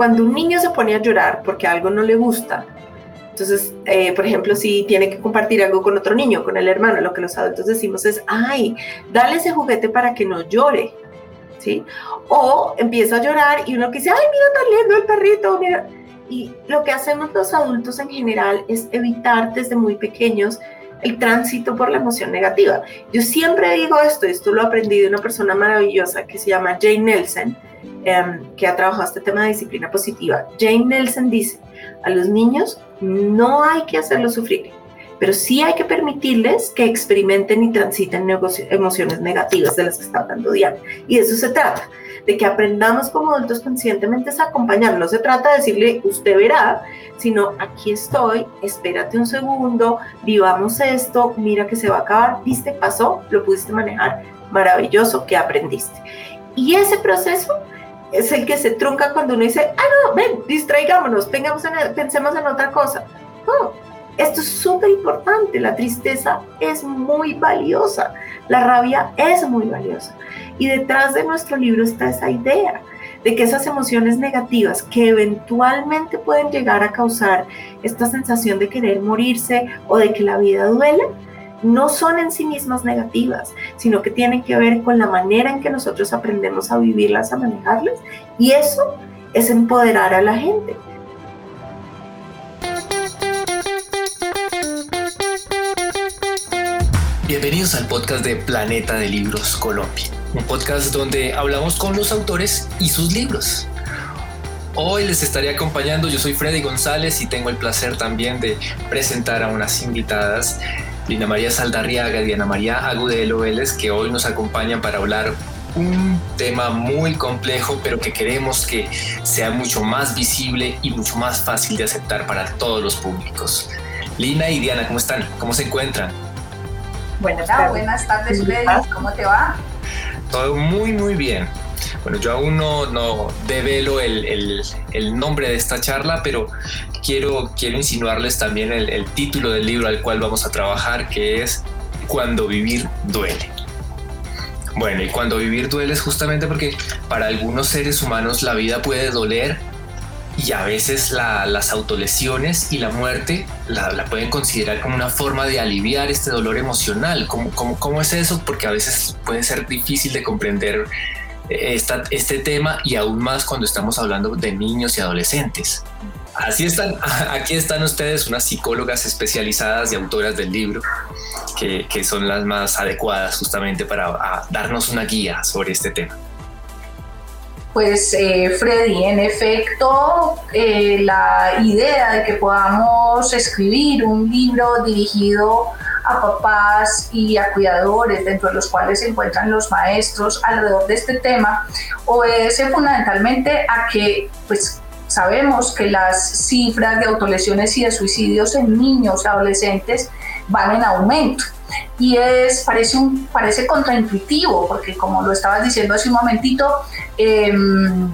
cuando un niño se pone a llorar porque algo no le gusta, entonces, eh, por ejemplo, si tiene que compartir algo con otro niño, con el hermano, lo que los adultos decimos es, ay, dale ese juguete para que no llore, ¿sí? O empieza a llorar y uno que dice, ay, mira tan lindo el perrito, mira. Y lo que hacemos los adultos en general es evitar desde muy pequeños el tránsito por la emoción negativa. Yo siempre digo esto, esto lo aprendí de una persona maravillosa que se llama Jane Nelson, em, que ha trabajado este tema de disciplina positiva. Jane Nelson dice, a los niños no hay que hacerlos sufrir, pero sí hay que permitirles que experimenten y transiten emociones negativas de las que está hablando Diana. Y de eso se trata, de que aprendamos como adultos conscientemente a acompañar. No se trata de decirle, usted verá, sino aquí estoy, espérate un segundo, vivamos esto, mira que se va a acabar, viste, pasó, lo pudiste manejar, maravilloso, que aprendiste. Y ese proceso es el que se trunca cuando uno dice, ah, no, ven, distraigámonos, pensemos en otra cosa. No, esto es súper importante, la tristeza es muy valiosa, la rabia es muy valiosa. Y detrás de nuestro libro está esa idea de que esas emociones negativas que eventualmente pueden llegar a causar esta sensación de querer morirse o de que la vida duele, no son en sí mismas negativas, sino que tienen que ver con la manera en que nosotros aprendemos a vivirlas, a manejarlas, y eso es empoderar a la gente. Al podcast de Planeta de Libros Colombia, un podcast donde hablamos con los autores y sus libros. Hoy les estaré acompañando, yo soy Freddy González y tengo el placer también de presentar a unas invitadas Lina María Saldarriaga y Diana María Agudelo Vélez, que hoy nos acompañan para hablar un tema muy complejo, pero que queremos que sea mucho más visible y mucho más fácil de aceptar para todos los públicos. Lina y Diana, ¿cómo están? ¿Cómo se encuentran? Buenas tardes, buenas tardes, Freddy. ¿Cómo te va? Todo muy, muy bien. Bueno, yo aún no, no develo el, el, el, nombre de esta charla, pero quiero, quiero insinuarles también el, el título del libro al cual vamos a trabajar, que es Cuando vivir duele. Bueno, y cuando vivir duele es justamente porque para algunos seres humanos la vida puede doler y a veces la, las autolesiones y la muerte la, la, pueden considerar como una forma de aliviar este dolor emocional. ¿Cómo, cómo, cómo es eso? Porque a veces puede ser difícil de comprender esta, este tema y aún más cuando estamos hablando de niños y adolescentes. Así están, aquí están ustedes, unas psicólogas especializadas y autoras del libro, que, que son las más adecuadas justamente para darnos una guía sobre este tema. Pues eh, Freddy, en efecto, eh, la idea de que podamos escribir un libro dirigido a papás y a cuidadores, dentro de los cuales se encuentran los maestros alrededor de este tema, obedece fundamentalmente a que pues sabemos que las cifras de autolesiones y de suicidios en niños y adolescentes van en aumento. Y es, parece, un, parece contraintuitivo, porque como lo estabas diciendo hace un momentito, em,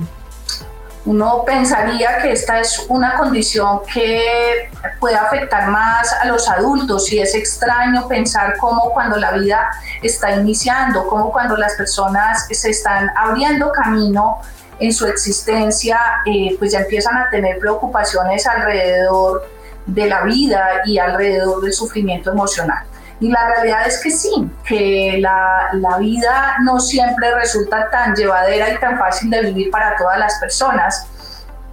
uno pensaría que esta es una condición que puede afectar más a los adultos y es extraño pensar cómo cuando la vida está iniciando, cómo cuando las personas se están abriendo camino en su existencia, eh, pues ya empiezan a tener preocupaciones alrededor de la vida y alrededor del sufrimiento emocional. Y la realidad es que sí, que la, la, vida no siempre resulta tan llevadera y tan fácil de vivir para todas las personas.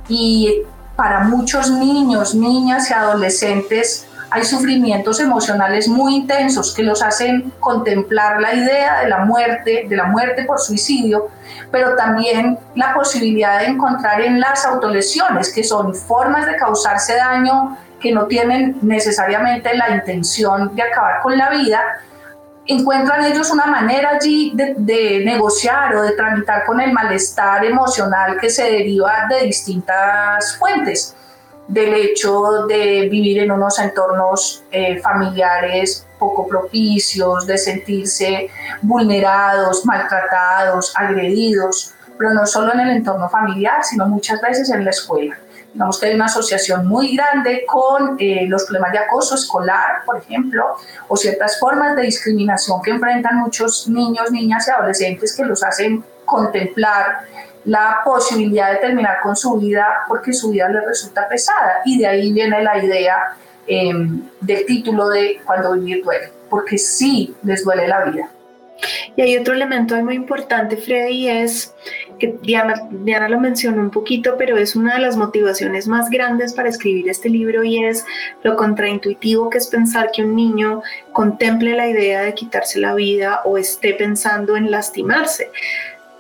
Y para muchos niños, niñas y adolescentes hay sufrimientos emocionales muy intensos que los hacen contemplar la idea de la muerte, de la muerte por suicidio, pero también la posibilidad de encontrar en las autolesiones, que son formas de causarse daño que no tienen necesariamente la intención de acabar con la vida, encuentran ellos una manera allí de, negociar o de tramitar con el malestar emocional que se deriva de distintas fuentes, del hecho de vivir en unos entornos eh, familiares poco propicios, de sentirse vulnerados, maltratados, agredidos, pero no solo en el entorno familiar, sino muchas veces en la escuela. Digamos que hay una asociación muy grande con eh, los problemas de acoso escolar, por ejemplo, o ciertas formas de discriminación que enfrentan muchos niños, niñas y adolescentes que los hacen contemplar la posibilidad de terminar con su vida porque su vida le resulta pesada. Y de ahí viene la idea em, del título de Cuando vivir duele, porque sí les duele la vida. Y hay otro elemento muy importante, Freddy, es que Diana, Diana lo mencionó un poquito, pero es una de las motivaciones más grandes para escribir este libro y es lo contraintuitivo que es pensar que un niño contemple la idea de quitarse la vida o esté pensando en lastimarse.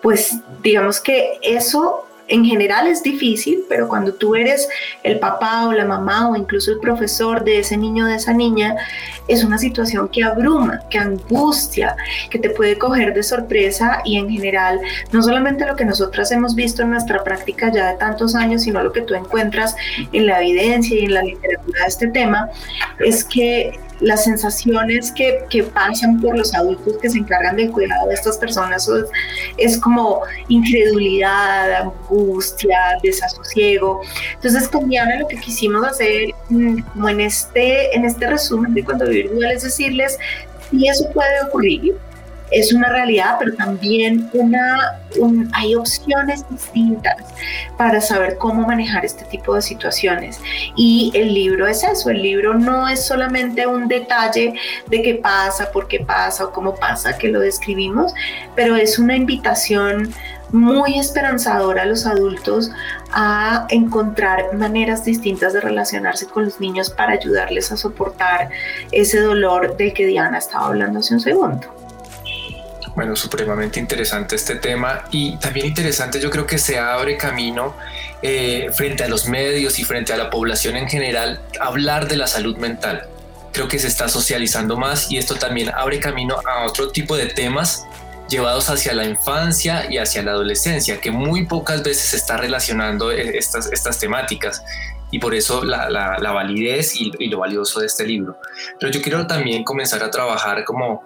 Pues digamos que eso en general es difícil, pero cuando tú eres el papá o la mamá o incluso el profesor de ese niño o de esa niña, es una situación que abruma, que angustia, que te puede coger de sorpresa y en general no solamente lo que nosotras hemos visto en nuestra práctica ya de tantos años, sino lo que tú encuentras en la evidencia y en la literatura de este tema, es que las sensaciones que, que, pasan por los adultos que se encargan del cuidado de estas personas es, es, como incredulidad, angustia, desasosiego. Entonces, con lo que quisimos hacer, mm, como en este, en este resumen de cuando vivir duele, es decirles, si eso puede ocurrir, es una realidad, pero también una, hay opciones distintas para saber cómo manejar este tipo de situaciones. Y el libro es eso, el libro no es solamente un detalle de qué pasa, por qué pasa o cómo pasa, que lo describimos, pero es una invitación muy esperanzadora a los adultos a encontrar maneras distintas de relacionarse con los niños para ayudarles a soportar ese dolor del que Diana estaba hablando hace un segundo. Bueno, supremamente interesante este tema y también interesante yo creo que se abre camino eh, frente a los medios y frente a la población en general hablar de la salud mental. Creo que se está socializando más y esto también abre camino a otro tipo de temas llevados hacia la infancia y hacia la adolescencia, que muy pocas veces se está relacionando eh, estas, estas temáticas y por eso la, la, validez y, y, lo valioso de este libro. Pero yo quiero también comenzar a trabajar como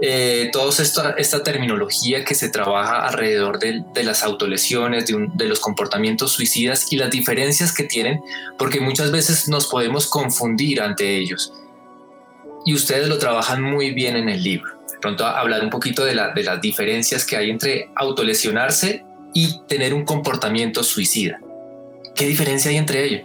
eh, toda esta, terminología que se trabaja alrededor de, las autolesiones, de, de, los comportamientos suicidas y las diferencias que tienen, porque muchas veces nos podemos confundir ante ellos. Y ustedes lo trabajan muy bien en el libro. De pronto hablar un poquito de, la, de las diferencias que hay entre autolesionarse y tener un comportamiento suicida. ¿Qué diferencia hay entre ellos?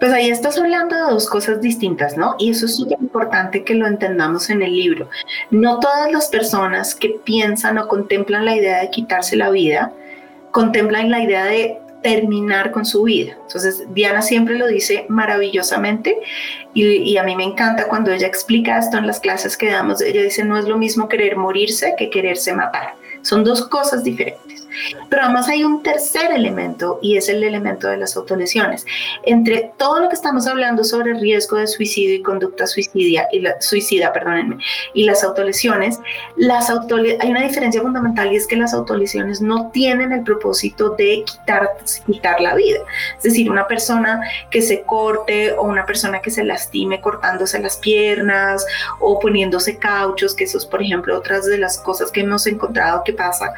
Pues ahí estás hablando de dos cosas distintas, ¿no? Y eso es súper importante que lo entendamos en el libro. No todas las personas que piensan o contemplan la idea de quitarse la vida, contemplan la idea de terminar con su vida. Entonces, Diana siempre lo dice maravillosamente y, y, a mí me encanta cuando ella explica esto en las clases que damos. Ella dice, no es lo mismo querer morirse que quererse matar. Son dos cosas diferentes. Pero además hay un tercer elemento y es el elemento de las autolesiones. Entre todo lo que estamos hablando sobre riesgo de suicidio y conducta suicidia y la, suicida, perdónenme, y las autolesiones, las hay una diferencia fundamental y es que las autolesiones no tienen el propósito de quitar, quitar la vida. Es decir, una persona que se corte o una persona que se lastime cortándose las piernas o poniéndose cauchos, que eso es, por ejemplo, otras de las cosas que hemos encontrado que pasa,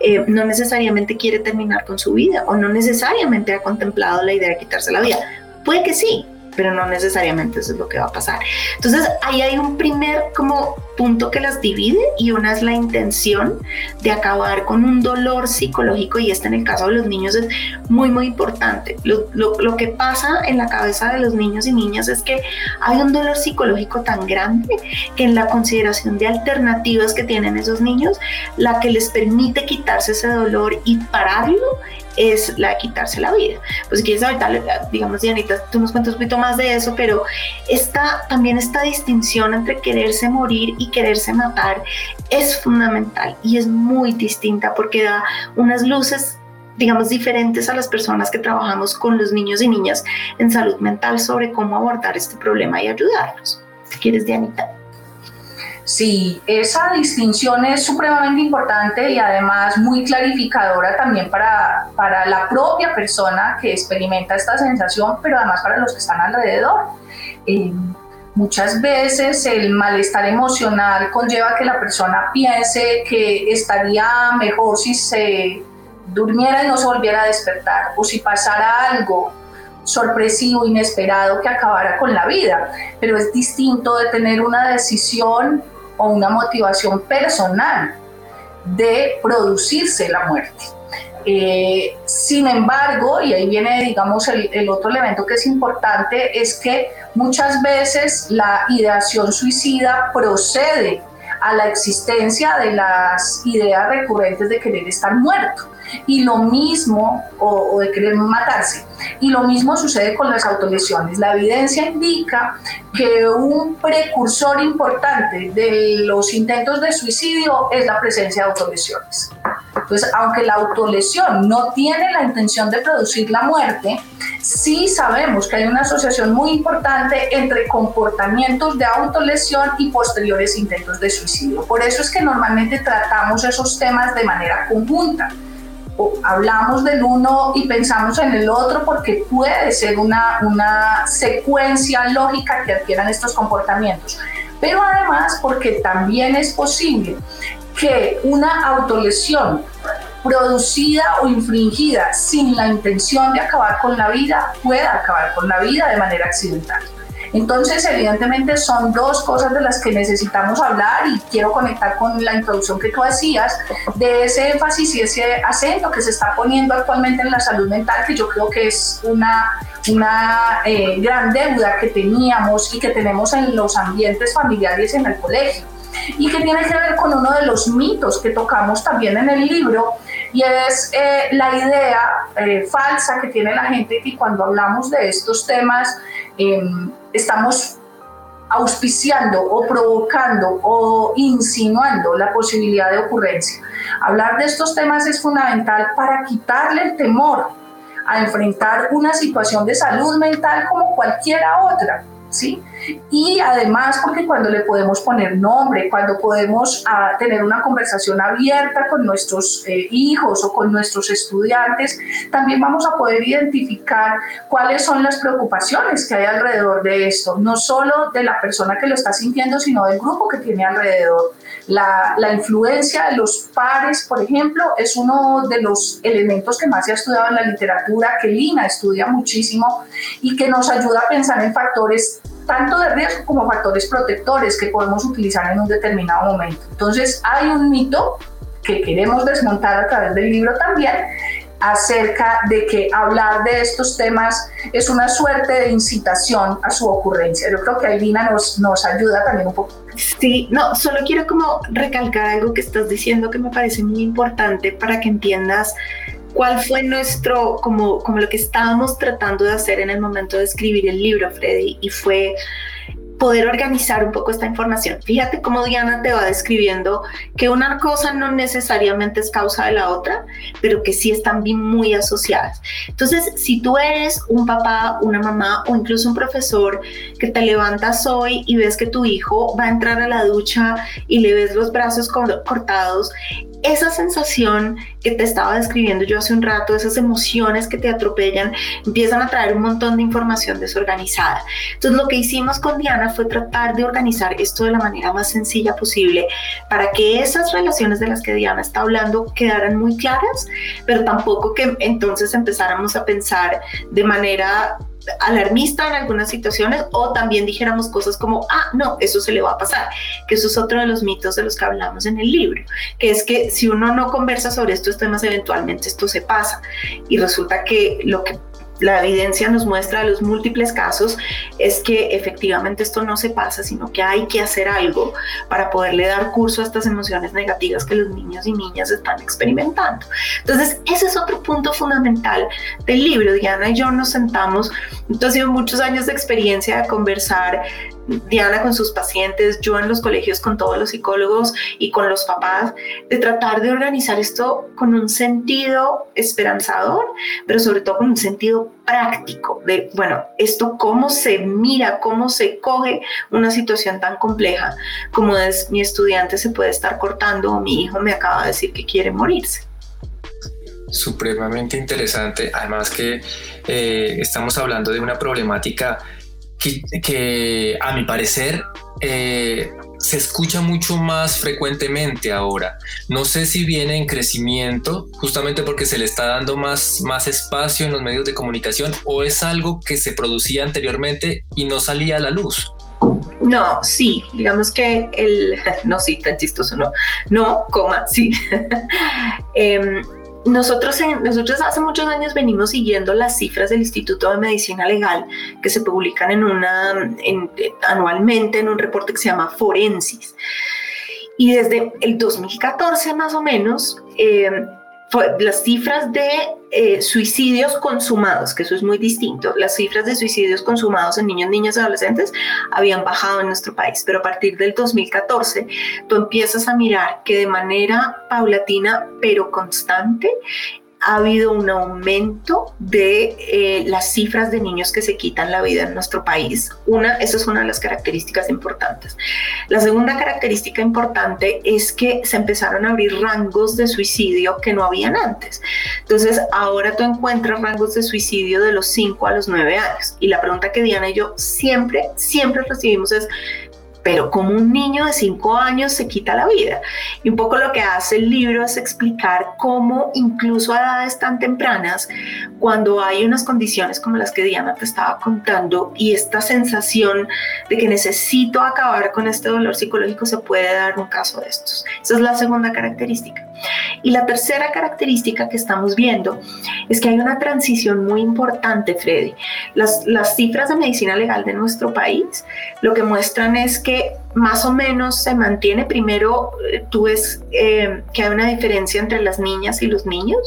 eh, no necesariamente necesariamente quiere terminar con su vida o no necesariamente ha contemplado la idea de quitarse la vida. Puede que sí, pero no necesariamente eso es lo que va a pasar. Entonces, ahí hay un primer como punto que las divide y una es la intención de acabar con un dolor psicológico y este en el caso de los niños es muy, muy importante. Lo, lo, lo que pasa en la cabeza de los niños y niñas es que hay un dolor psicológico tan grande que en la consideración de alternativas que tienen esos niños, la que les permite quitarse ese dolor y pararlo es la de quitarse la vida. Pues si quieres ahorita, digamos, Dianita, tú nos cuentas un poquito más de eso, pero esta, también esta distinción entre quererse morir y quererse matar es fundamental y es muy distinta porque da unas luces digamos, diferentes a las personas que trabajamos con los niños y niñas en salud mental sobre cómo abordar este problema y ayudarlos. Si quieres, Dianita. Sí, esa distinción es supremamente importante y además muy clarificadora también para, para la propia persona que experimenta esta sensación, pero además para los que están alrededor. Eh, muchas veces el malestar emocional conlleva que la persona piense que estaría mejor si se durmiera y no se volviera a despertar o si pasara algo sorpresivo, inesperado que acabara con la vida, pero es distinto de tener una decisión o una motivación personal de producirse la muerte. Eh, sin embargo, y ahí viene, digamos, el, el, otro elemento que es importante, es que muchas veces la ideación suicida procede a la existencia de las ideas recurrentes de querer estar muerto y lo mismo, o, de querer matarse. Y lo mismo sucede con las autolesiones. La evidencia indica que un precursor importante de los intentos de suicidio es la presencia de autolesiones. Entonces, aunque la autolesión no tiene la intención de producir la muerte, sí sabemos que hay una asociación muy importante entre comportamientos de autolesión y posteriores intentos de suicidio. Por eso es que normalmente tratamos esos temas de manera conjunta hablamos del uno y pensamos en el otro porque puede ser una, una secuencia lógica que adquieran estos comportamientos. Pero además porque también es posible que una autolesión producida o infringida sin la intención de acabar con la vida pueda acabar con la vida de manera accidental. Entonces, evidentemente son dos cosas de las que necesitamos hablar y quiero conectar con la introducción que tú hacías de ese énfasis y ese acento que se está poniendo actualmente en la salud mental, que yo creo que es una, una eh, gran deuda que teníamos y que tenemos en los ambientes familiares en el colegio y que tiene que ver con uno de los mitos que tocamos también en el libro y es eh, la idea eh, falsa que tiene la gente que cuando hablamos de estos temas em, estamos auspiciando o provocando o insinuando la posibilidad de ocurrencia. Hablar de estos temas es fundamental para quitarle el temor a enfrentar una situación de salud mental como cualquiera otra. ¿sí? Y además porque cuando le podemos poner nombre, cuando podemos ah, tener una conversación abierta con nuestros eh, hijos o con nuestros estudiantes, también vamos a poder identificar cuáles son las preocupaciones que hay alrededor de esto, no solo de la persona que lo está sintiendo, sino del grupo que tiene alrededor. La, la influencia de los pares, por ejemplo, es uno de los elementos que más se ha estudiado en la literatura, que Lina estudia muchísimo y que nos ayuda a pensar en factores tanto de riesgo como factores protectores que podemos utilizar en un determinado momento. Entonces hay un mito que queremos desmontar a través del libro también acerca de que hablar de estos temas es una suerte de incitación a su ocurrencia. Yo creo que Ailina nos, nos ayuda también un poco. Sí, no, solo quiero como recalcar algo que estás diciendo que me parece muy importante para que entiendas ¿Cuál fue nuestro, como, como lo que estábamos tratando de hacer en el momento de escribir el libro, Freddy? Y fue poder organizar un poco esta información. Fíjate cómo Diana te va describiendo que una cosa no necesariamente es causa de la otra, pero que sí están bien muy asociadas. Entonces, si tú eres un papá, una mamá o incluso un profesor que te levantas hoy y ves que tu hijo va a entrar a la ducha y le ves los brazos cortados, esa sensación que te estaba describiendo yo hace un rato, esas emociones que te atropellan, empiezan a traer un montón de información desorganizada. Entonces lo que hicimos con Diana fue tratar de organizar esto de la manera más sencilla posible para que esas relaciones de las que Diana está hablando quedaran muy claras, pero tampoco que entonces empezáramos a pensar de manera alarmista en algunas situaciones o también dijéramos cosas como, ah, no, eso se le va a pasar, que eso es otro de los mitos de los que hablamos en el libro, que es que si uno no conversa sobre estos temas, eventualmente esto se pasa y resulta que lo que la evidencia nos muestra los múltiples casos es que efectivamente esto no se pasa, sino que hay que hacer algo para poderle dar curso a estas emociones negativas que los niños y niñas están experimentando. Entonces, ese es otro punto fundamental del libro. Diana y yo nos sentamos, entonces muchos años de experiencia de conversar Diana con sus pacientes, yo en los colegios con todos los psicólogos y con los papás, de tratar de organizar esto con un sentido esperanzador, pero sobre todo con un sentido práctico de, bueno, esto cómo se mira, cómo se coge una situación tan compleja como es mi estudiante se puede estar cortando o mi hijo me acaba de decir que quiere morirse supremamente interesante. Además que eh, estamos hablando de una problemática que, a mi parecer eh, se escucha mucho más frecuentemente ahora. No sé si viene en crecimiento justamente porque se le está dando más, más espacio en los medios de comunicación o es algo que se producía anteriormente y no salía a la luz. No, sí, digamos que el, no, sí, tan chistoso, no, no, coma, sí. Em, nosotros, nosotros hace muchos años venimos siguiendo las cifras del Instituto de Medicina Legal que se publican anualmente en un reporte que se llama Forensis. Y desde el 2014 más o menos, em, las cifras de eh, suicidios consumados, que eso es muy distinto, las cifras de suicidios consumados en niños, niñas y adolescentes habían bajado en nuestro país, pero a partir del 2014 tú empiezas a mirar que de manera paulatina pero constante ha habido un aumento de eh, las cifras de niños que se quitan la vida en nuestro país. Una, esa es una de las características importantes. La segunda característica importante es que se empezaron a abrir rangos de suicidio que no habían antes. Entonces, ahora tú encuentras rangos de suicidio de los 5 a los 9 años. Y la pregunta que Diana y yo siempre, siempre recibimos es, pero como un niño de 5 años se quita la vida. Y un poco lo que hace el libro es explicar cómo incluso a edades tan tempranas, cuando hay unas condiciones como las que Diana te estaba contando y esta sensación de que necesito acabar con este dolor psicológico, se puede dar un caso de estos. Esa es la segunda característica. Y la tercera característica que estamos viendo es que hay una transición muy importante, Freddy. Las, cifras de medicina legal de nuestro país lo que muestran es que más o menos se mantiene. Primero, eh, tú ves eh, que hay una diferencia entre las niñas y los niños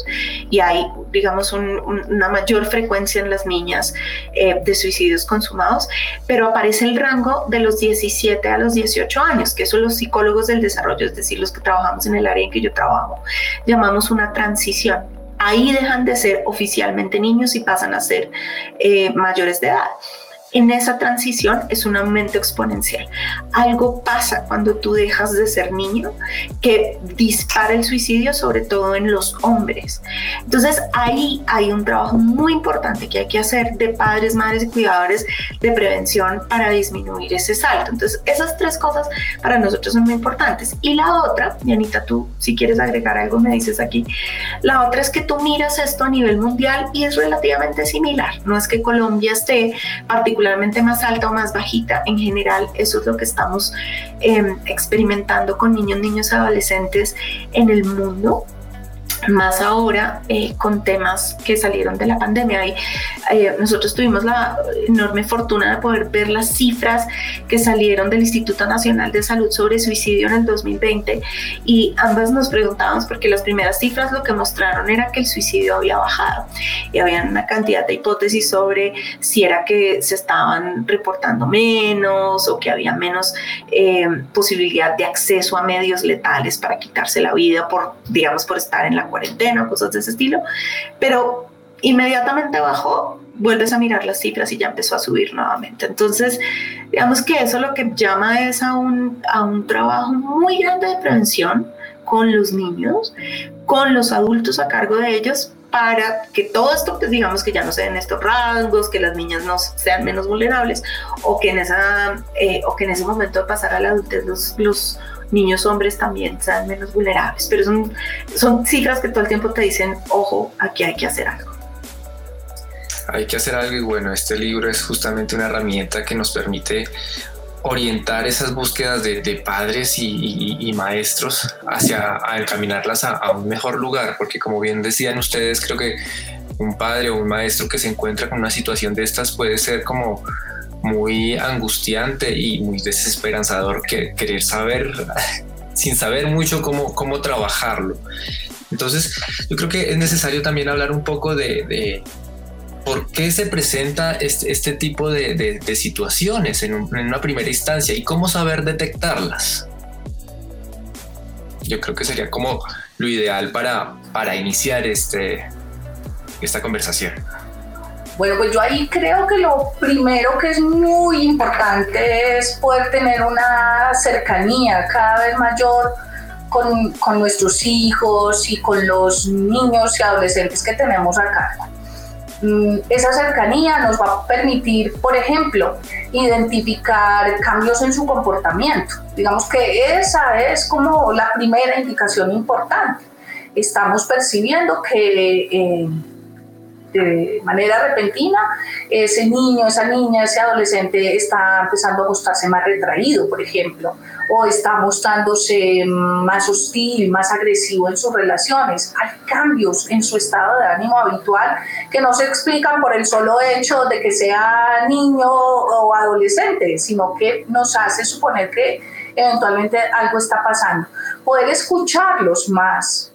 y hay, digamos, una mayor frecuencia en las niñas eh, de suicidios consumados, pero aparece el rango de los 17 a los 18 años, que son los psicólogos del desarrollo, es decir, los que trabajamos en el área en que yo trabajo, llamamos una transición. Ahí dejan de ser oficialmente niños y pasan a ser mayores de edad en esa transición es un aumento exponencial. Algo pasa cuando tú dejas de ser niño que dispara el suicidio, sobre todo en los hombres. Entonces ahí hay un trabajo muy importante que hay que hacer de padres, madres y cuidadores de prevención para disminuir ese salto. Entonces esas tres cosas para nosotros son muy importantes. Y la otra, y Anita, tú si quieres agregar algo me dices aquí, la otra es que tú miras esto a nivel mundial y es relativamente similar. No es que Colombia esté particularmente más alta o más bajita. En general, eso es lo que estamos em, experimentando con niños, niños, adolescentes en el mundo más ahora eh, con temas que salieron de la pandemia. Y, eh, nosotros tuvimos la enorme fortuna de poder ver las cifras que salieron del Instituto Nacional de Salud sobre suicidio en el 2020 y ambas nos preguntábamos porque las primeras cifras lo que mostraron era que el suicidio había bajado y había una cantidad de hipótesis sobre si era que se estaban reportando menos o que había menos eh, posibilidad de acceso a medios letales para quitarse la vida por, digamos, por estar en la cuarentena, cosas de ese estilo, pero inmediatamente bajó, vuelves a mirar las cifras y ya empezó a subir nuevamente. Entonces, digamos que eso lo que llama es a un, a un trabajo muy grande de prevención con los niños, con los adultos a cargo de ellos, para que todo esto, pues digamos que ya no se den estos rasgos, que las niñas no sean menos vulnerables o que en, esa, eh, o que en ese momento de pasar a la adultez los, los niños hombres también sean menos vulnerables. Pero son, son cifras que todo el tiempo te dicen, ojo, aquí hay que hacer algo. Hay que hacer algo y bueno, este libro es justamente una herramienta que nos permite orientar esas búsquedas de, padres y, maestros hacia encaminarlas a, un mejor lugar, porque como bien decían ustedes, creo que un padre o un maestro que se encuentra con una situación de estas puede ser como muy angustiante y muy desesperanzador que querer saber, sin saber mucho cómo, cómo trabajarlo. Entonces, yo creo que es necesario también hablar un poco de, por qué se presenta este, este tipo de, situaciones en, una primera instancia y cómo saber detectarlas. Yo creo que sería como lo ideal para, para iniciar este, esta conversación. Bueno, pues yo ahí creo que lo primero que es muy importante es poder tener una cercanía cada vez mayor con, con nuestros hijos y con los niños y adolescentes que tenemos acá. Mm, esa cercanía nos va a permitir, por ejemplo, identificar cambios en su comportamiento. Digamos que esa es como la primera indicación importante. Estamos percibiendo que... Eh, de manera repentina, ese niño, esa niña, ese adolescente está empezando a mostrarse más retraído, por ejemplo, o está mostrándose más hostil, más agresivo en sus relaciones. Hay cambios en su estado de ánimo habitual que no se explican por el solo hecho de que sea niño o adolescente, sino que nos hace suponer que eventualmente algo está pasando. Poder escucharlos más,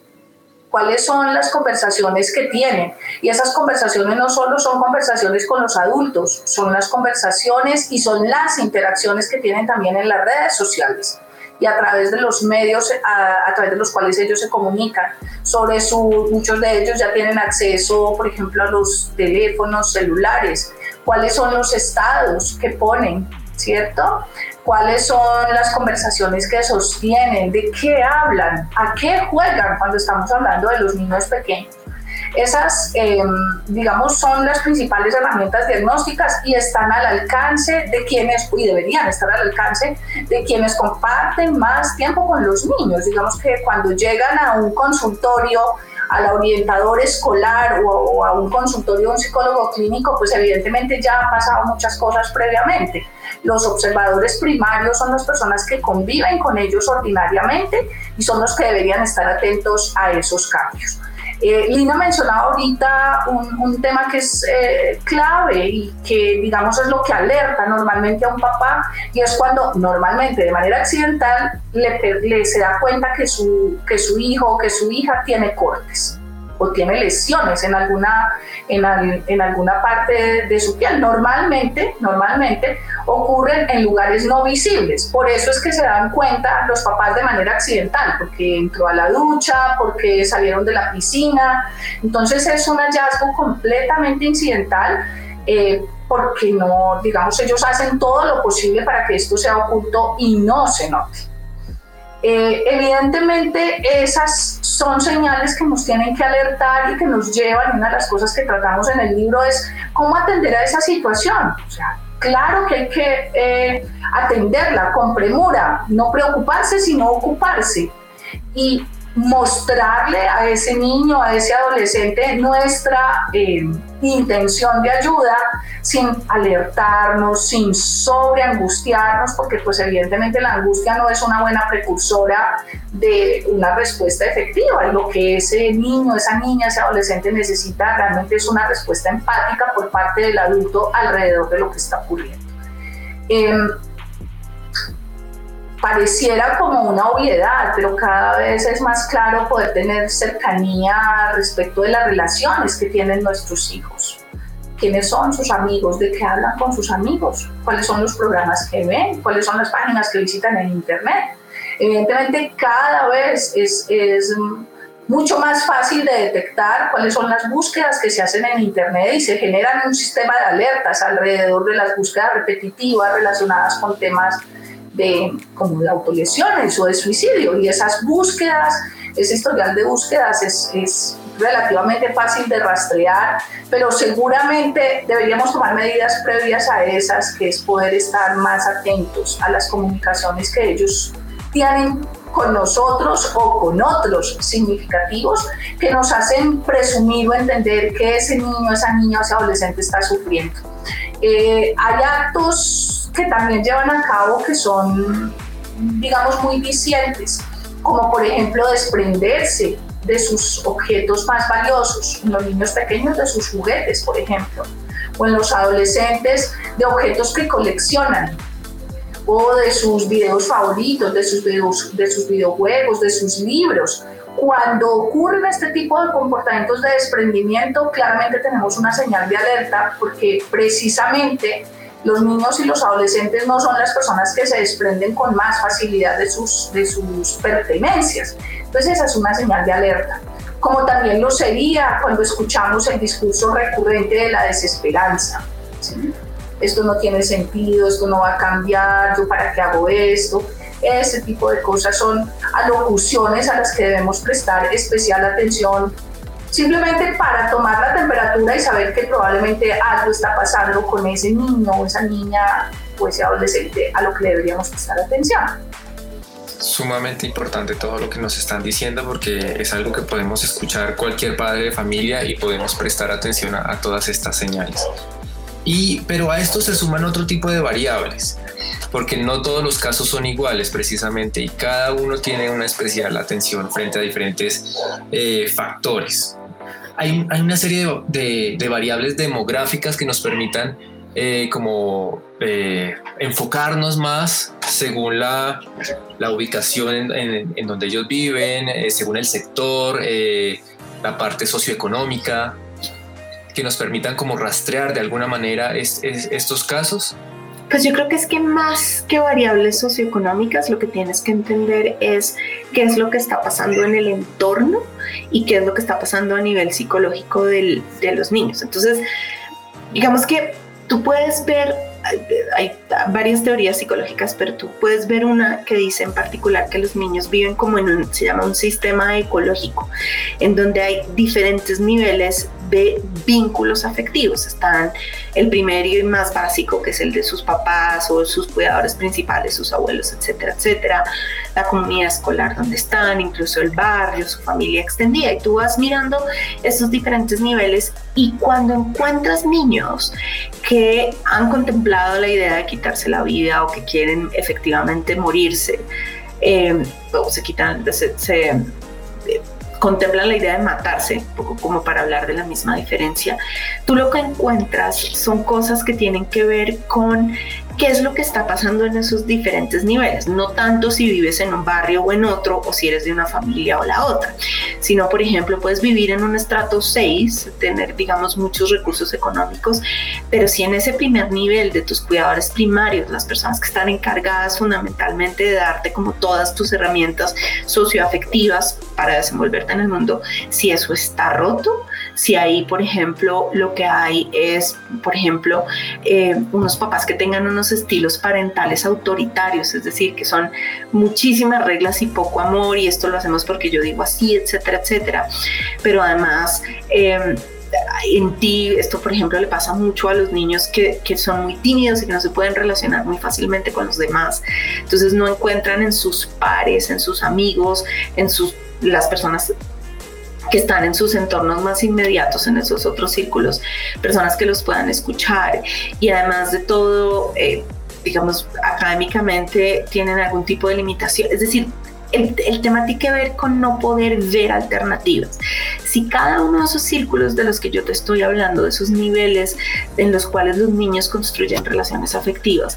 cuáles son las conversaciones que tienen. Y esas conversaciones no solo son conversaciones con los adultos, son las conversaciones y son las interacciones que tienen también en las redes sociales y a través de los medios a, través de los cuales ellos se comunican. Sobre su, muchos de ellos ya tienen acceso, por ejemplo, a los teléfonos celulares, cuáles son los estados que ponen, ¿cierto? Cuáles son las conversaciones que sostienen, de qué hablan, a qué juegan cuando estamos hablando de los niños pequeños. Esas, em, digamos, son las principales herramientas diagnósticas y están al alcance de quienes, y deberían estar al alcance de quienes comparten más tiempo con los niños. Digamos que cuando llegan a un consultorio, al orientador escolar o, a un consultorio un psicólogo clínico, pues evidentemente ya han pasado muchas cosas previamente. Los observadores primarios son las personas que conviven con ellos ordinariamente y son los que deberían estar atentos a esos cambios. Eh, Lina mencionaba ahorita un, tema que es eh, clave y que digamos es lo que alerta normalmente a un papá y es cuando normalmente de manera accidental le, le se da cuenta que su, que su hijo o que su hija tiene cortes o tiene lesiones en alguna, en, en alguna parte de, su piel. Normalmente, normalmente ocurren en lugares no visibles. Por eso es que se dan cuenta los papás de manera accidental, porque entró a la ducha, porque salieron de la piscina. Entonces es un hallazgo completamente incidental. Eh, porque no, digamos, ellos hacen todo lo posible para que esto sea oculto y no se note. Eh, evidentemente esas son señales que nos tienen que alertar y que nos llevan, una de las cosas que tratamos en el libro es cómo atender a esa situación. O sea, claro que hay que eh, atenderla con premura, no preocuparse, sino ocuparse. Y mostrarle a ese niño, a ese adolescente nuestra eh, intención de ayuda sin alertarnos, sin sobreangustiarnos, porque pues evidentemente la angustia no es una buena precursora de una respuesta efectiva. Lo que ese niño, esa niña, ese adolescente necesita realmente es una respuesta empática por parte del adulto alrededor de lo que está ocurriendo. Em, pareciera como una obviedad, pero cada vez es más claro poder tener cercanía respecto de las relaciones que tienen nuestros hijos. ¿Quiénes son sus amigos? ¿De qué hablan con sus amigos? ¿Cuáles son los programas que ven? ¿Cuáles son las páginas que visitan en Internet? Evidentemente cada vez es, es mucho más fácil de detectar cuáles son las búsquedas que se hacen en Internet y se generan un sistema de alertas alrededor de las búsquedas repetitivas relacionadas con temas de, como de autolesiones o de suicidio. Y esas búsquedas, ese historial de búsquedas es, es relativamente fácil de rastrear, pero seguramente deberíamos tomar medidas previas a esas, que es poder estar más atentos a las comunicaciones que ellos tienen con nosotros o con otros significativos que nos hacen presumir o entender que ese niño, esa niña o ese adolescente está sufriendo. Eh, hay actos que también llevan a cabo que son, digamos, muy vicientes, como por ejemplo desprenderse de sus objetos más valiosos, en los niños pequeños de sus juguetes, por ejemplo, o en los adolescentes de objetos que coleccionan, o de sus videos favoritos, de sus, videos, de sus videojuegos, de sus libros. Cuando ocurren este tipo de comportamientos de desprendimiento, claramente tenemos una señal de alerta porque precisamente los niños y los adolescentes no son las personas que se desprenden con más facilidad de sus, de sus pertenencias. Entonces esa es una señal de alerta. Como también lo sería cuando escuchamos el discurso recurrente de la desesperanza. Esto no tiene sentido, esto no va a cambiar, yo para qué hago esto. Ese tipo de cosas son alocuciones a las que debemos prestar especial atención simplemente para tomar la temperatura y saber que probablemente algo está pasando con ese niño o esa niña o ese adolescente a lo que deberíamos prestar atención. sumamente importante todo lo que nos están diciendo porque es algo que podemos escuchar cualquier padre de familia y podemos prestar atención a, todas estas señales. Y, pero a esto se suman otro tipo de variables, porque no todos los casos son iguales precisamente y cada uno tiene una especial atención frente a diferentes eh, factores. Hay, hay, una serie de, de variables demográficas que nos permitan eh, como eh, enfocarnos más según la, la ubicación en, en, donde ellos viven, eh, según el sector, la parte socioeconómica, que nos permitan como rastrear de alguna manera estos casos. Pues yo creo que es que más que variables socioeconómicas, lo que tienes que entender es qué es lo que está pasando en el entorno y qué es lo que está pasando a nivel psicológico del, de los niños. Entonces, digamos que tú puedes ver, hay varias teorías psicológicas, pero tú puedes ver una que dice en particular que los niños viven como en un, se llama un sistema ecológico, en donde hay diferentes niveles de vínculos afectivos. Están el primero y más básico, que es el de sus papás o sus cuidadores principales, sus abuelos, etcétera, etcétera. La comunidad escolar donde están, incluso el barrio, su familia extendida. Y tú vas mirando esos diferentes niveles y cuando encuentras niños que han contemplado la idea de quitarse la vida o que quieren efectivamente morirse, eh, o se quitan, se, se contemplan la idea de matarse, poco como para hablar de la misma diferencia, tú lo que encuentras son cosas que tienen que ver con qué es lo que está pasando en esos diferentes niveles, no tanto si vives en un barrio o en otro o si eres de una familia o la otra, sino por ejemplo puedes vivir en un estrato 6, tener digamos muchos recursos económicos, pero si en ese primer nivel de tus cuidadores primarios, las personas que están encargadas fundamentalmente de darte como todas tus herramientas socioafectivas para desenvolverte en el mundo, si eso está roto, si ahí, por ejemplo, lo que hay es, por ejemplo, eh, unos papás que tengan unos estilos parentales autoritarios, es decir, que son muchísimas reglas y poco amor, y esto lo hacemos porque yo digo así, etcétera, etcétera. Pero además, em, en ti, esto por ejemplo le pasa mucho a los niños que, que, son muy tímidos y que no se pueden relacionar muy fácilmente con los demás. Entonces no encuentran en sus pares, en sus amigos, en sus, las personas que están en sus entornos más inmediatos, en esos otros círculos, personas que los puedan escuchar y además de todo, eh, digamos, académicamente tienen algún tipo de limitación. Es decir, el, el, tema tiene que ver con no poder ver alternativas. Si cada uno de esos círculos de los que yo te estoy hablando, de esos niveles en los cuales los niños construyen relaciones afectivas,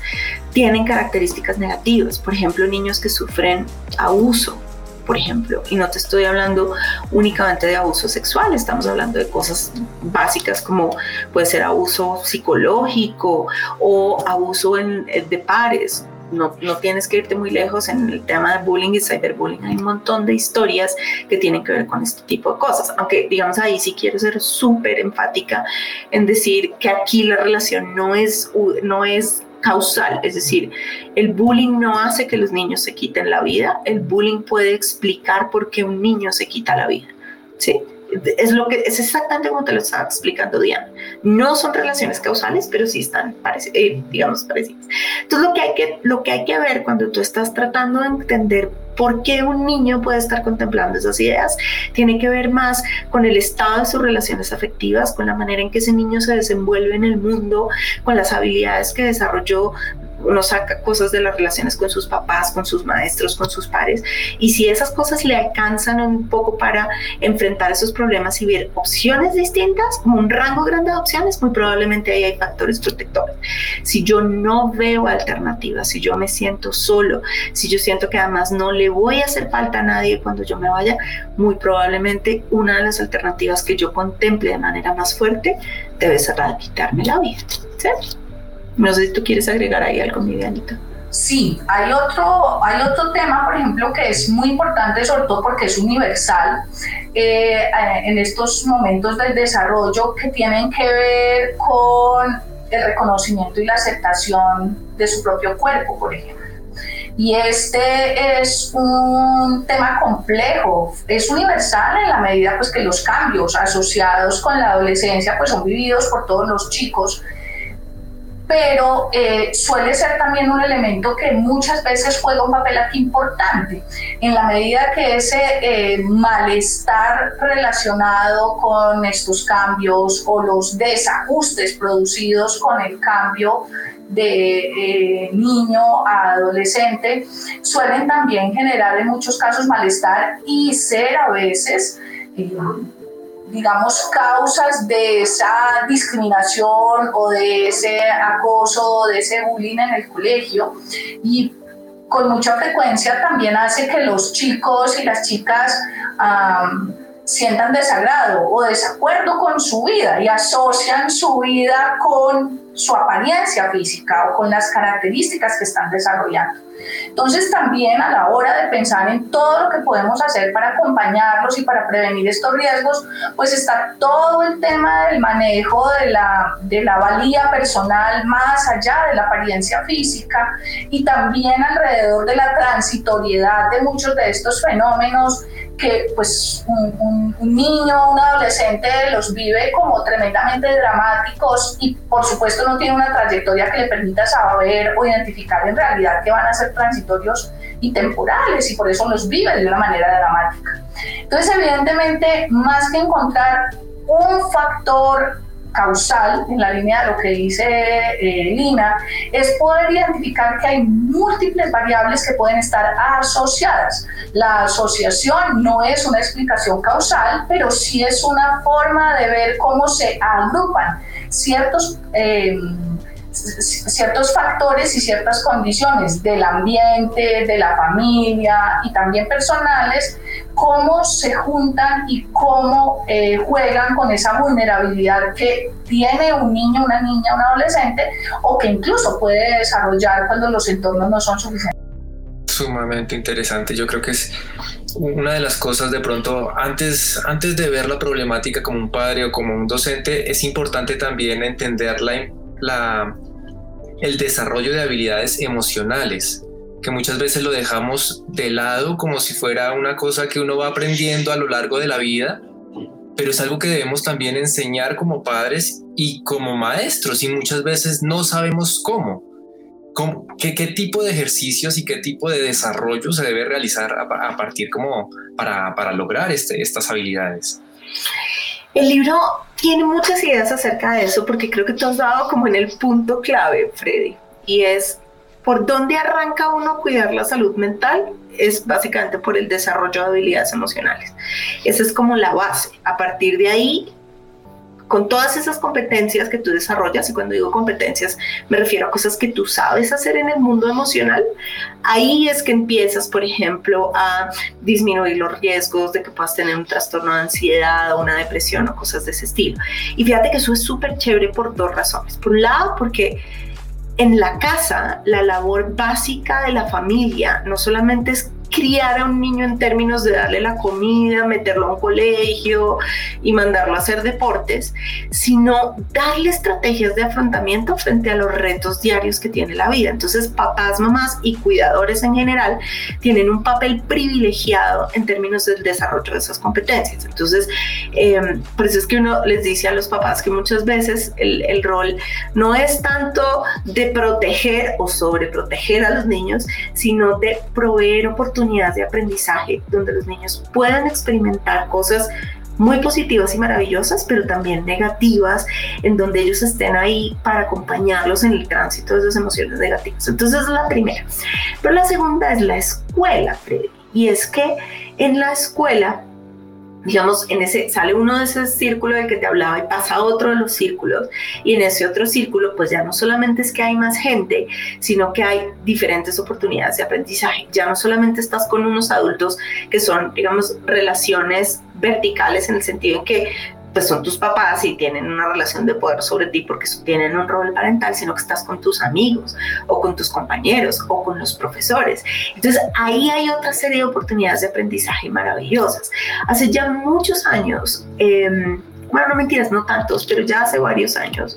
tienen características negativas, por ejemplo, niños que sufren abuso, por ejemplo, y no te estoy hablando únicamente de abuso sexual, estamos hablando de cosas básicas como puede ser abuso psicológico o abuso en, eh, de pares. No, no, tienes que irte muy lejos en el tema de bullying y cyberbullying. Hay un montón de historias que tienen que ver con este tipo de cosas. Aunque, digamos, ahí sí quiero ser súper enfática en decir que aquí la relación no es, no es causal, es decir, el bullying no hace que los niños se quiten la vida, el bullying puede explicar por qué un niño se quita la vida. ¿sí? Es, lo que, es exactamente como te lo estaba explicando Diana. No son relaciones causales, pero sí están, eh, digamos, parecidas. Entonces, lo que, hay que, lo que hay que ver cuando tú estás tratando de entender por qué un niño puede estar contemplando esas ideas tiene que ver más con el estado de sus relaciones afectivas, con la manera en que ese niño se desenvuelve en el mundo, con las habilidades que desarrolló uno saca cosas de las relaciones con sus papás, con sus maestros, con sus pares, y si esas cosas le alcanzan un poco para enfrentar esos problemas y ver opciones distintas, un rango grande de opciones, muy probablemente ahí hay factores protectores. Si yo no veo alternativas, si yo me siento solo, si yo siento que además no le voy a hacer falta a nadie cuando yo me vaya, muy probablemente una de las alternativas que yo contemple de manera más fuerte debe ser quitarme la vida. ¿sí? No sé si tú quieres agregar ahí algo, mi Sí, hay otro, hay otro tema, por ejemplo, que es muy importante, sobre todo porque es universal eh, en estos momentos del desarrollo que tienen que ver con el reconocimiento y la aceptación de su propio cuerpo, por ejemplo. Y este es un tema complejo, es universal en la medida pues, que los cambios asociados con la adolescencia pues, son vividos por todos los chicos pero eh, suele ser también un elemento que muchas veces juega un papel aquí importante, en la medida que ese eh, malestar relacionado con estos cambios o los desajustes producidos con el cambio de eh, niño a adolescente suelen también generar en muchos casos malestar y ser a veces digamos, causas de esa discriminación o de ese acoso o de ese bullying en el colegio. Y con mucha frecuencia también hace que los chicos y las chicas sientan desagrado o desacuerdo con su vida y asocian su vida con su apariencia física o con las características que están desarrollando. Entonces también a la hora de pensar en todo lo que podemos hacer para acompañarlos y para prevenir estos riesgos, pues está todo el tema del manejo de la, de la valía personal más allá de la apariencia física y también alrededor de la transitoriedad de muchos de estos fenómenos que pues un, un, niño, un adolescente los vive como tremendamente dramáticos y por supuesto no tiene una trayectoria que le permita saber o identificar en realidad que van a ser transitorios y temporales y por eso los vive de una manera dramática. Entonces evidentemente más que encontrar un factor causal, en la línea de lo que dice eh, Lina, es poder identificar que hay múltiples variables que pueden estar asociadas. La asociación no es una explicación causal, pero sí es una forma de ver cómo se agrupan ciertos... Eh, ciertos factores y ciertas condiciones del ambiente, de la familia y también personales, cómo se juntan y cómo eh, juegan con esa vulnerabilidad que tiene un niño, una niña, un adolescente o que incluso puede desarrollar cuando los entornos no son suficientes. Sumamente interesante, yo creo que es una de las cosas de pronto, antes, antes de ver la problemática como un padre o como un docente, es importante también entender la, la, el desarrollo de habilidades emocionales que muchas veces lo dejamos de lado como si fuera una cosa que uno va aprendiendo a lo largo de la vida, pero es algo que debemos también enseñar como padres y como maestros y muchas veces no sabemos cómo. qué, qué, tipo de ejercicios y qué tipo de desarrollo se debe realizar a, partir como para, para lograr este, estas habilidades? El libro tiene muchas ideas acerca de eso porque creo que tú has dado como en el punto clave, Freddy, y es ¿Por dónde arranca uno cuidar la salud mental? Es básicamente por el desarrollo de habilidades emocionales. Esa es como la base. A partir de ahí, con todas esas competencias que tú desarrollas, y cuando digo competencias me refiero a cosas que tú sabes hacer en el mundo emocional, ahí es que empiezas, por ejemplo, a disminuir los riesgos de que puedas tener un trastorno de ansiedad o una depresión o cosas de ese estilo. Y fíjate que eso es súper chévere por dos razones. Por un lado, porque en la casa, la labor básica de la familia no solamente es criar a un niño en términos de darle la comida, meterlo a un colegio y mandarlo a hacer deportes, sino darle estrategias de afrontamiento frente a los retos diarios que tiene la vida. Entonces, papás, mamás y cuidadores en general tienen un papel privilegiado en términos del desarrollo de esas competencias. Entonces, em, por eso es que uno les dice a los papás que muchas veces el, el rol no es tanto de proteger o sobreproteger a los niños, sino de proveer oportunidades de aprendizaje donde los niños puedan experimentar cosas muy positivas y maravillosas, pero también negativas, en donde ellos estén ahí para acompañarlos en el tránsito de esas emociones negativas. Entonces es la primera. Pero la segunda es la escuela, Freddy. Y es que en la escuela digamos, en ese, sale uno de ese círculo del que te hablaba y pasa otro de los círculos, y en ese otro círculo, pues ya no solamente es que hay más gente, sino que hay diferentes oportunidades de aprendizaje. Ya no solamente estás con unos adultos que son, digamos, relaciones verticales en el sentido en que pues son tus papás y tienen una relación de poder sobre ti porque tienen un rol parental, sino que estás con tus amigos o con tus compañeros o con los profesores. Entonces ahí hay otra serie de oportunidades de aprendizaje maravillosas. Hace ya muchos años, eh, bueno, no mentiras, no tantos, pero ya hace varios años,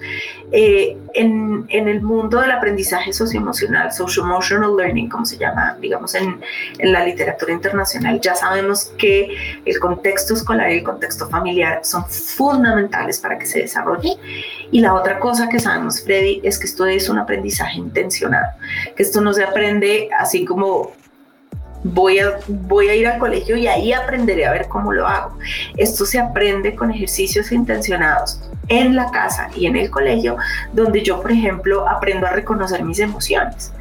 eh, en, en, el mundo del aprendizaje socioemocional, social emotional learning, como se llama, digamos, en, en, la literatura internacional, ya sabemos que el contexto escolar y el contexto familiar son fundamentales para que se desarrolle. Y la otra cosa que sabemos, Freddy, es que esto es un aprendizaje intencionado, que esto no se aprende así como voy a, voy a ir al colegio y ahí aprenderé a ver cómo lo hago. Esto se aprende con ejercicios intencionados en la casa y en el colegio, donde yo, por ejemplo, aprendo a reconocer mis emociones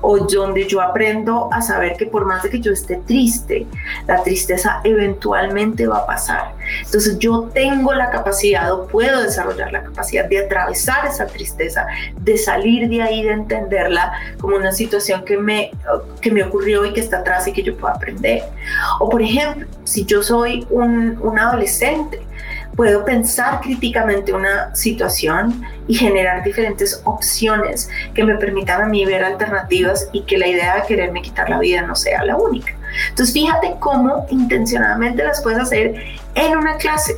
o donde yo aprendo a saber que por más de que yo esté triste, la tristeza eventualmente va a pasar. Entonces yo tengo la capacidad o puedo desarrollar la capacidad de atravesar esa tristeza, de salir de ahí, de entenderla como una situación que me, que me ocurrió y que está atrás y que yo puedo aprender. O por ejemplo, si yo soy un, un adolescente, puedo pensar críticamente una situación y generar diferentes opciones que me permitan a mí ver alternativas y que la idea de quererme quitar la vida no sea la única. Entonces fíjate cómo intencionadamente las puedes hacer en una clase.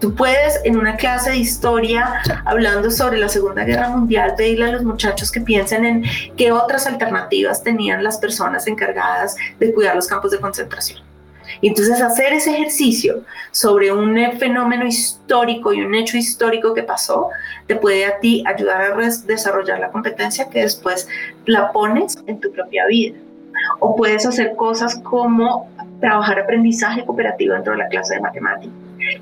Tú puedes en una clase de historia, hablando sobre la Segunda Guerra Mundial, pedirle a los muchachos que piensen en qué otras alternativas tenían las personas encargadas de cuidar los campos de concentración entonces hacer ese ejercicio sobre un fenómeno histórico y un hecho histórico que pasó, te puede a ti ayudar a desarrollar la competencia que después la pones en tu propia vida. O puedes hacer cosas como trabajar aprendizaje cooperativo dentro de la clase de matemáticas.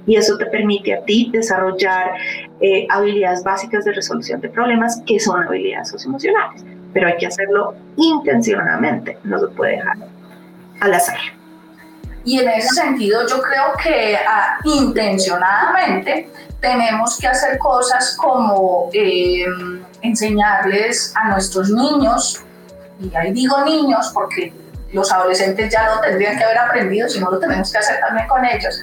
Y eso te permite a ti desarrollar eh, habilidades básicas de resolución de problemas que son habilidades socioemocionales. Pero hay que hacerlo intencionadamente, no se puede dejar al azar. Y en ese sentido yo creo que ah, intencionadamente tenemos que hacer cosas como eh, enseñarles a nuestros niños, y ahí digo niños porque los adolescentes ya lo tendrían que haber aprendido, si no lo tenemos que hacer también con ellos,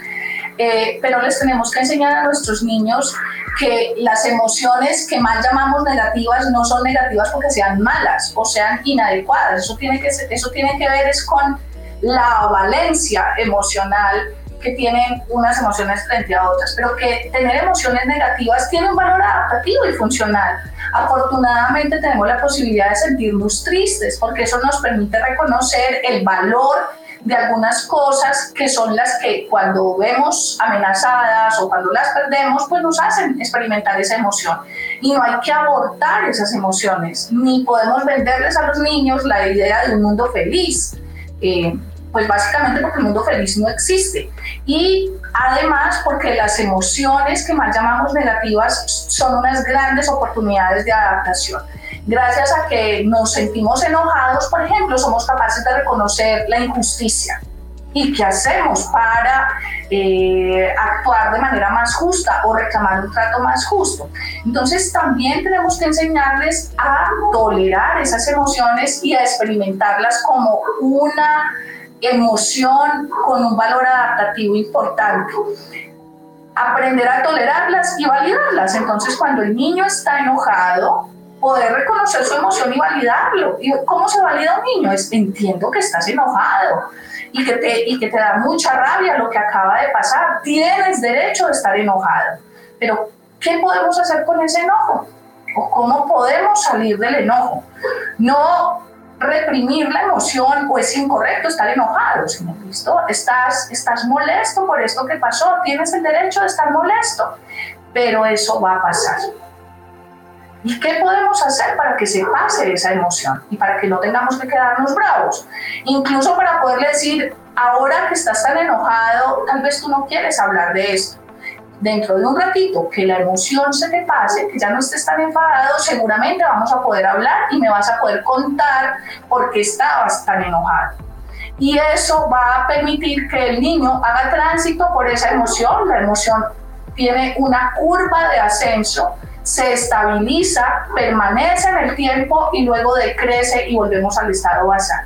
eh, pero les tenemos que enseñar a nuestros niños que las emociones que más llamamos negativas no son negativas porque sean malas o sean inadecuadas, eso tiene que, eso tiene que ver es con la valencia emocional que tienen unas emociones frente a otras, pero que tener emociones negativas tiene un valor adaptativo y funcional. Afortunadamente tenemos la posibilidad de sentirnos tristes porque eso nos permite reconocer el valor de algunas cosas que son las que cuando vemos amenazadas o cuando las perdemos, pues nos hacen experimentar esa emoción. Y no hay que abortar esas emociones, ni podemos venderles a los niños la idea de un mundo feliz. Eh, pues básicamente porque el mundo feliz no existe. Y además porque las emociones que más llamamos negativas son unas grandes oportunidades de adaptación. Gracias a que nos sentimos enojados, por ejemplo, somos capaces de reconocer la injusticia. ¿Y qué hacemos para eh, actuar de manera más justa o reclamar un trato más justo? Entonces también tenemos que enseñarles a tolerar esas emociones y a experimentarlas como una emoción con un valor adaptativo importante. Aprender a tolerarlas y validarlas. Entonces, cuando el niño está enojado, poder reconocer su emoción y validarlo. ¿Y ¿Cómo se valida un niño? Es, entiendo que estás enojado y que, te, y que te da mucha rabia lo que acaba de pasar. Tienes derecho de estar enojado. Pero, ¿qué podemos hacer con ese enojo? ¿O cómo podemos salir del enojo? No reprimir la emoción o es incorrecto estar enojado, sino listo, estás, estás molesto por esto que pasó, tienes el derecho de estar molesto, pero eso va a pasar. ¿Y qué podemos hacer para que se pase esa emoción y para que no tengamos que quedarnos bravos? Incluso para poderle decir, ahora que estás tan enojado, tal vez tú no quieres hablar de esto dentro de un ratito que la emoción se te pase, que ya no estés tan enfadado, seguramente vamos a poder hablar y me vas a poder contar por qué estabas tan enojado. Y eso va a permitir que el niño haga tránsito por esa emoción. La emoción tiene una curva de ascenso, se estabiliza, permanece en el tiempo y luego decrece y volvemos al estado basal.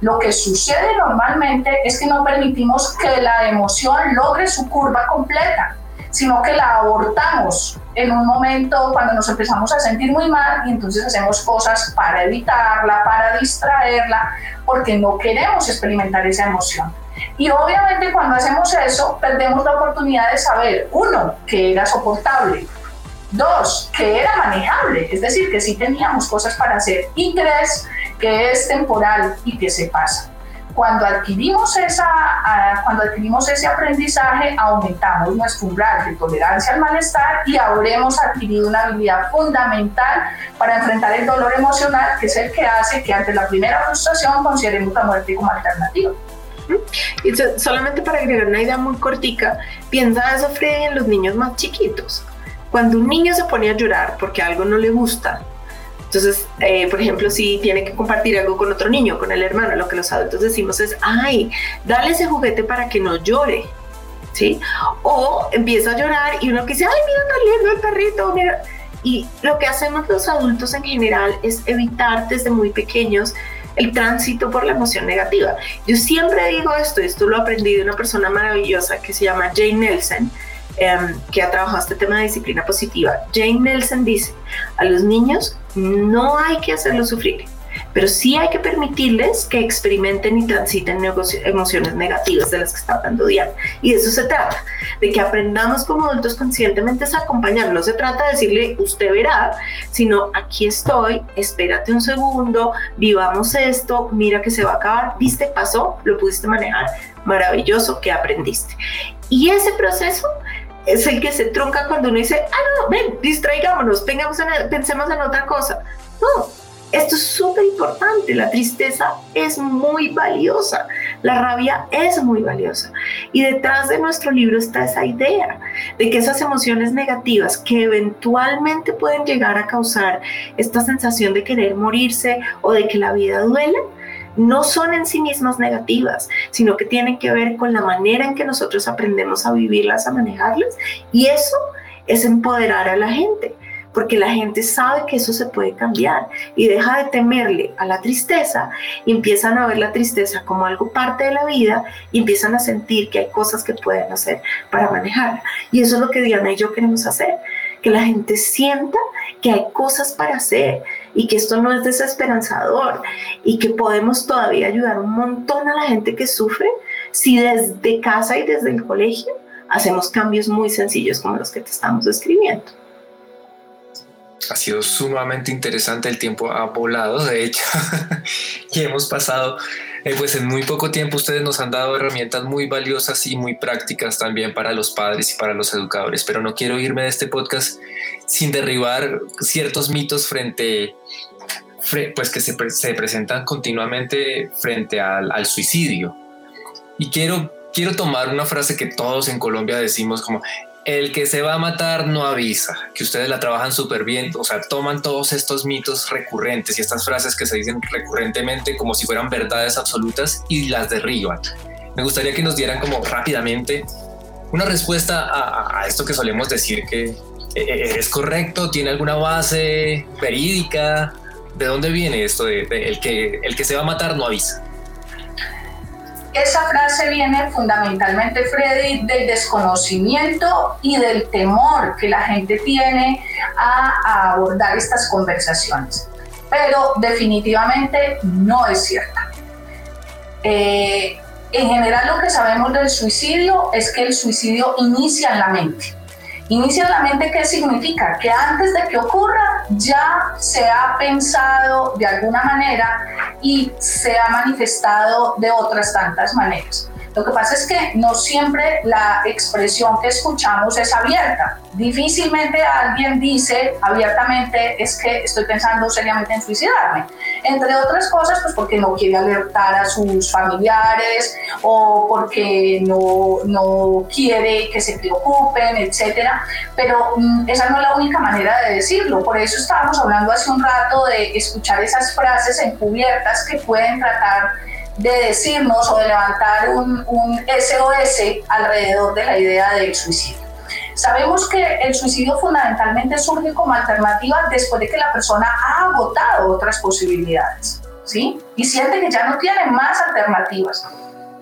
Lo que sucede normalmente es que no permitimos que la emoción logre su curva completa sino que la abortamos en un momento cuando nos empezamos a sentir muy mal y entonces hacemos cosas para evitarla, para distraerla, porque no queremos experimentar esa emoción. Y obviamente cuando hacemos eso, perdemos la oportunidad de saber, uno, que era soportable, dos, que era manejable, es decir, que sí teníamos cosas para hacer, y tres, que es temporal y que se pasa. Cuando adquirimos, esa, cuando adquirimos ese aprendizaje, aumentamos nuestro umbral de tolerancia al malestar y habremos adquirido una habilidad fundamental para enfrentar el dolor emocional, que es el que hace que ante la primera frustración consideremos la muerte como alternativa. Y solamente para agregar una idea muy cortica, piensa eso, Freddy, en los niños más chiquitos. Cuando un niño se pone a llorar porque algo no le gusta, entonces, eh, por ejemplo, si tiene que compartir algo con otro niño, con el hermano, lo que los adultos decimos es, ay, dale ese juguete para que no llore. ¿Sí? O empieza a llorar y uno que dice, ay, mira, tan lindo el perrito, mira. Y lo que hacemos los adultos en general es evitar desde muy pequeños el tránsito por la emoción negativa. Yo siempre digo esto, esto lo aprendí de una persona maravillosa que se llama Jane Nelson, Em, que ha trabajado este tema de disciplina positiva, Jane Nelson dice, a los niños no hay que hacerlos sufrir, pero sí hay que permitirles que experimenten y transiten emociones negativas de las que está hablando Diana. Y de eso se trata, de que aprendamos como adultos conscientemente a acompañar. No se trata de decirle, usted verá, sino aquí estoy, espérate un segundo, vivamos esto, mira que se va a acabar, viste, pasó, lo pudiste manejar, maravilloso, que aprendiste. Y ese proceso es el que se trunca cuando uno dice, ah, no, ven, distraigámonos, pensemos en, pensemos en otra cosa. No, esto es súper importante. La tristeza es muy valiosa. La rabia es muy valiosa. Y detrás de nuestro libro está esa idea de que esas emociones negativas que eventualmente pueden llegar a causar esta sensación de querer morirse o de que la vida duele, no son en sí mismas negativas, sino que tienen que ver con la manera en que nosotros aprendemos a vivirlas, a manejarlas, y eso es empoderar a la gente, porque la gente sabe que eso se puede cambiar y deja de temerle a la tristeza empiezan a ver la tristeza como algo parte de la vida y empiezan a sentir que hay cosas que pueden hacer para manejarla. Y eso es lo que Diana y yo queremos hacer, que la gente sienta que hay cosas para hacer y que esto no es desesperanzador y que podemos todavía ayudar un montón a la gente que sufre si desde casa y desde el colegio hacemos cambios muy sencillos como los que te estamos describiendo. Ha sido sumamente interesante, el tiempo ha volado, de hecho, y hemos pasado eh, pues en muy poco tiempo ustedes nos han dado herramientas muy valiosas y muy prácticas también para los padres y para los educadores, pero no quiero irme de este podcast sin derribar ciertos mitos frente, pues que se, se presentan continuamente frente al, al suicidio. Y quiero quiero tomar una frase que todos en Colombia decimos como el que se va a matar no avisa, que ustedes la trabajan súper bien, o sea, toman todos estos mitos recurrentes y estas frases que se dicen recurrentemente como si fueran verdades absolutas y las derriban. Me gustaría que nos dieran como rápidamente una respuesta a, esto que solemos decir que eh, eh, es correcto, tiene alguna base verídica. ¿De dónde viene esto de, el, que, el que se va a matar no avisa? Esa frase viene fundamentalmente, Freddy, del desconocimiento y del temor que la gente tiene a, abordar estas conversaciones. Pero definitivamente no es cierta. Eh, en general lo que sabemos del suicidio es que el suicidio inicia en la mente. Inicia en la mente, ¿qué significa? Que antes de que ocurra ya se ha pensado de alguna manera y se ha manifestado de otras tantas maneras. Lo que pasa es que no siempre la expresión que escuchamos es abierta. Difícilmente alguien dice abiertamente es que estoy pensando seriamente en suicidarme. Entre otras cosas, pues porque no quiere alertar a sus familiares o porque no, no quiere que se preocupen, etc. Pero mm, esa no es la única manera de decirlo. Por eso estábamos hablando hace un rato de escuchar esas frases encubiertas que pueden tratar de decirnos o de levantar un, SOS alrededor de la idea del suicidio. Sabemos que el suicidio fundamentalmente surge como alternativa después de que la persona ha agotado otras posibilidades, ¿sí? Y siente que ya no tiene más alternativas.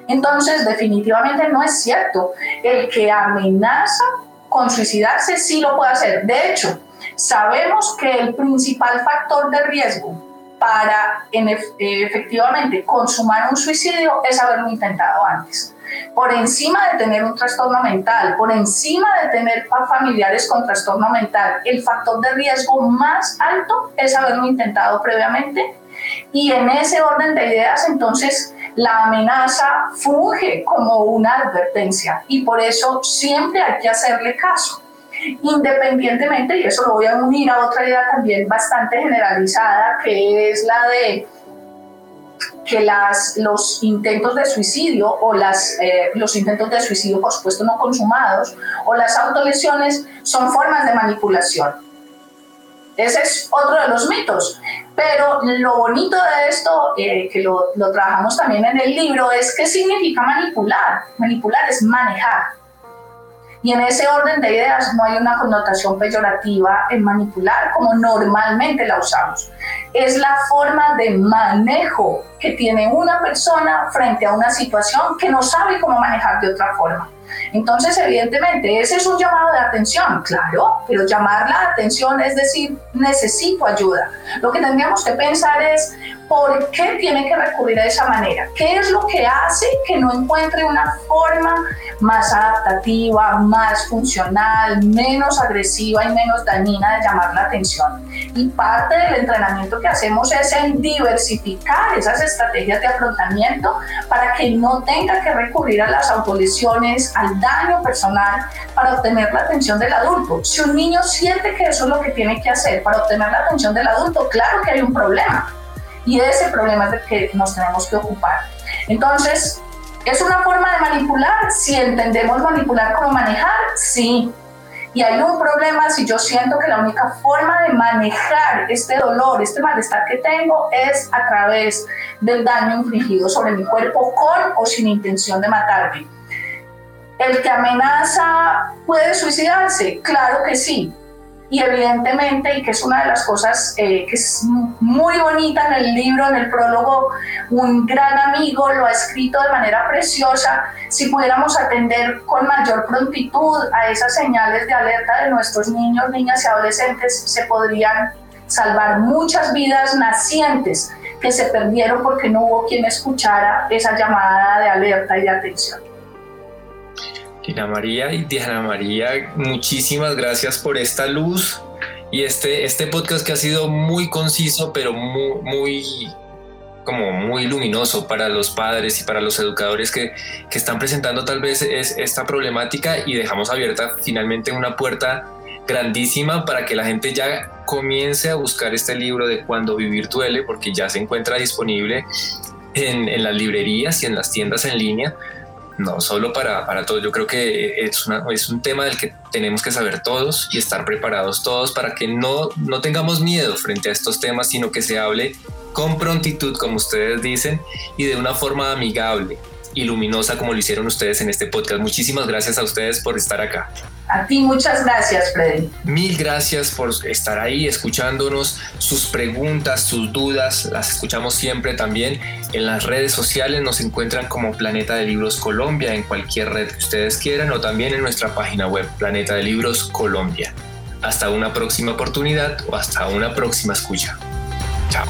Entonces, definitivamente no es cierto. El que amenaza con suicidarse sí lo puede hacer. De hecho, sabemos que el principal factor de riesgo para efectivamente consumar un suicidio es haberlo intentado antes. por encima de tener un trastorno mental, por encima de tener familiares con trastorno mental, el factor de riesgo más alto es haberlo intentado previamente. Y en ese orden de ideas, entonces, la amenaza funge como una advertencia y por eso siempre hay que hacerle caso. Independientemente, y eso lo voy a unir a otra idea también bastante generalizada, que es la de que las, los intentos de suicidio o las, eh, los intentos de suicidio, por supuesto, no consumados, o las autolesiones son formas de manipulación. Ese es otro de los mitos. Pero lo bonito de esto, eh, que lo, lo trabajamos también en el libro, es qué significa manipular. Manipular es manejar. Y en ese orden de ideas no hay una connotación peyorativa en manipular como normalmente la usamos. Es la forma de manejo que tiene una persona frente a una situación que no sabe cómo manejar de otra forma. Entonces, evidentemente, ese es un llamado de atención, claro, pero llamar la atención es decir, necesito ayuda. Lo que tendríamos que pensar es, ¿por qué tiene que recurrir a esa manera? ¿Qué es lo que hace que no encuentre una forma más adaptativa, más funcional, menos agresiva y menos dañina de llamar la atención? Y parte del entrenamiento que hacemos es en diversificar esas estrategias de afrontamiento para que no tenga que recurrir a las autolesiones, al daño personal para obtener la atención del adulto. Si un niño siente que eso es lo que tiene que hacer para obtener la atención del adulto, claro que hay un problema y ese problema es del que nos tenemos que ocupar. Entonces, ¿es una forma de manipular? Si entendemos manipular como manejar, sí. Y hay un problema si yo siento que la única forma de manejar este dolor, este malestar que tengo es a través del daño infligido sobre mi cuerpo con o sin intención de matarme. ¿El que amenaza puede suicidarse? Claro que sí, y evidentemente, y que es una de las cosas eh, que es muy bonita en el libro, en el prólogo, un gran amigo lo ha escrito de manera preciosa, si pudiéramos atender con mayor prontitud a esas señales de alerta de nuestros niños, niñas y adolescentes, se podrían salvar muchas vidas nacientes que se perdieron porque no hubo quien escuchara esa llamada de alerta y de atención. Diana María y Diana María, muchísimas gracias por esta luz y este, este podcast que ha sido muy conciso, pero muy, como muy luminoso para los padres y para los educadores que, que están presentando tal vez es esta problemática y dejamos abierta finalmente una puerta grandísima para que la gente ya comience a buscar este libro de Cuando Vivir Duele, porque ya se encuentra disponible en las librerías y en las tiendas en línea no solo para, para todos. Yo creo que es, una, es un tema del que tenemos que saber todos y estar preparados todos para que no, no tengamos miedo frente a estos temas, sino que se hable con prontitud, como ustedes dicen, y de una forma amigable y luminosa como lo hicieron ustedes en este podcast. Muchísimas gracias a ustedes por estar acá. A ti muchas gracias, Freddy. Mil gracias por estar ahí escuchándonos. Sus preguntas, sus dudas, las escuchamos siempre también. En las redes sociales nos encuentran como Planeta de Libros Colombia en cualquier red que ustedes quieran o también en nuestra página web Planeta de Libros Colombia. Hasta una próxima oportunidad o hasta una próxima escucha. Chao.